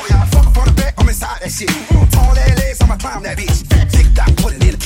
Oh yeah, fuck on the back, I'm inside that shit. Tall ass legs, I'ma climb that bitch. Fat dick, I'm putting in the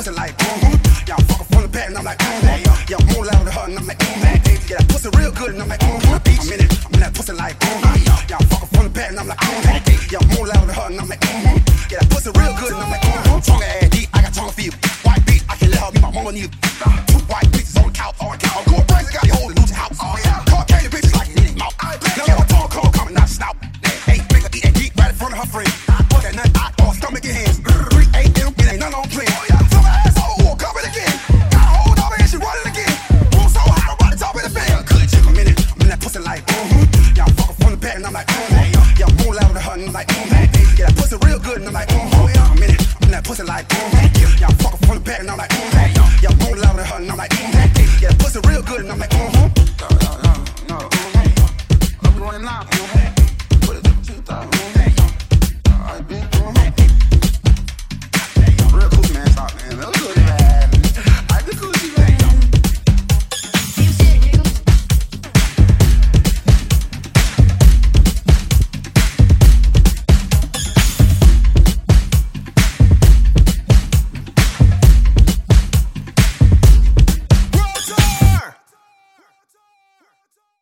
pussy like boom. Y'all fuckin' from the back and I'm like boom. Hey, yo, yo, more louder than her and I'm like boom. Hey, hey, yeah, that pussy real good and I'm like boom. Bitch, I'm in it, I'm in that pussy like boom. Y'all fuckin' from the back and I'm like boom. Hey, yo, more louder than her and I'm like boom. Yeah, that pussy real good and I'm like boom. Strong ass deep, I got strong feet. White beat, I can let her be my mama need. pussy like mm, boom. Y'all fucking from the back and I'm like, mm. Y'all bone louder and her and I'm like, mm. Yeah, pussy real good and I'm like, mm -hmm. No, no, no, no. I'm going live.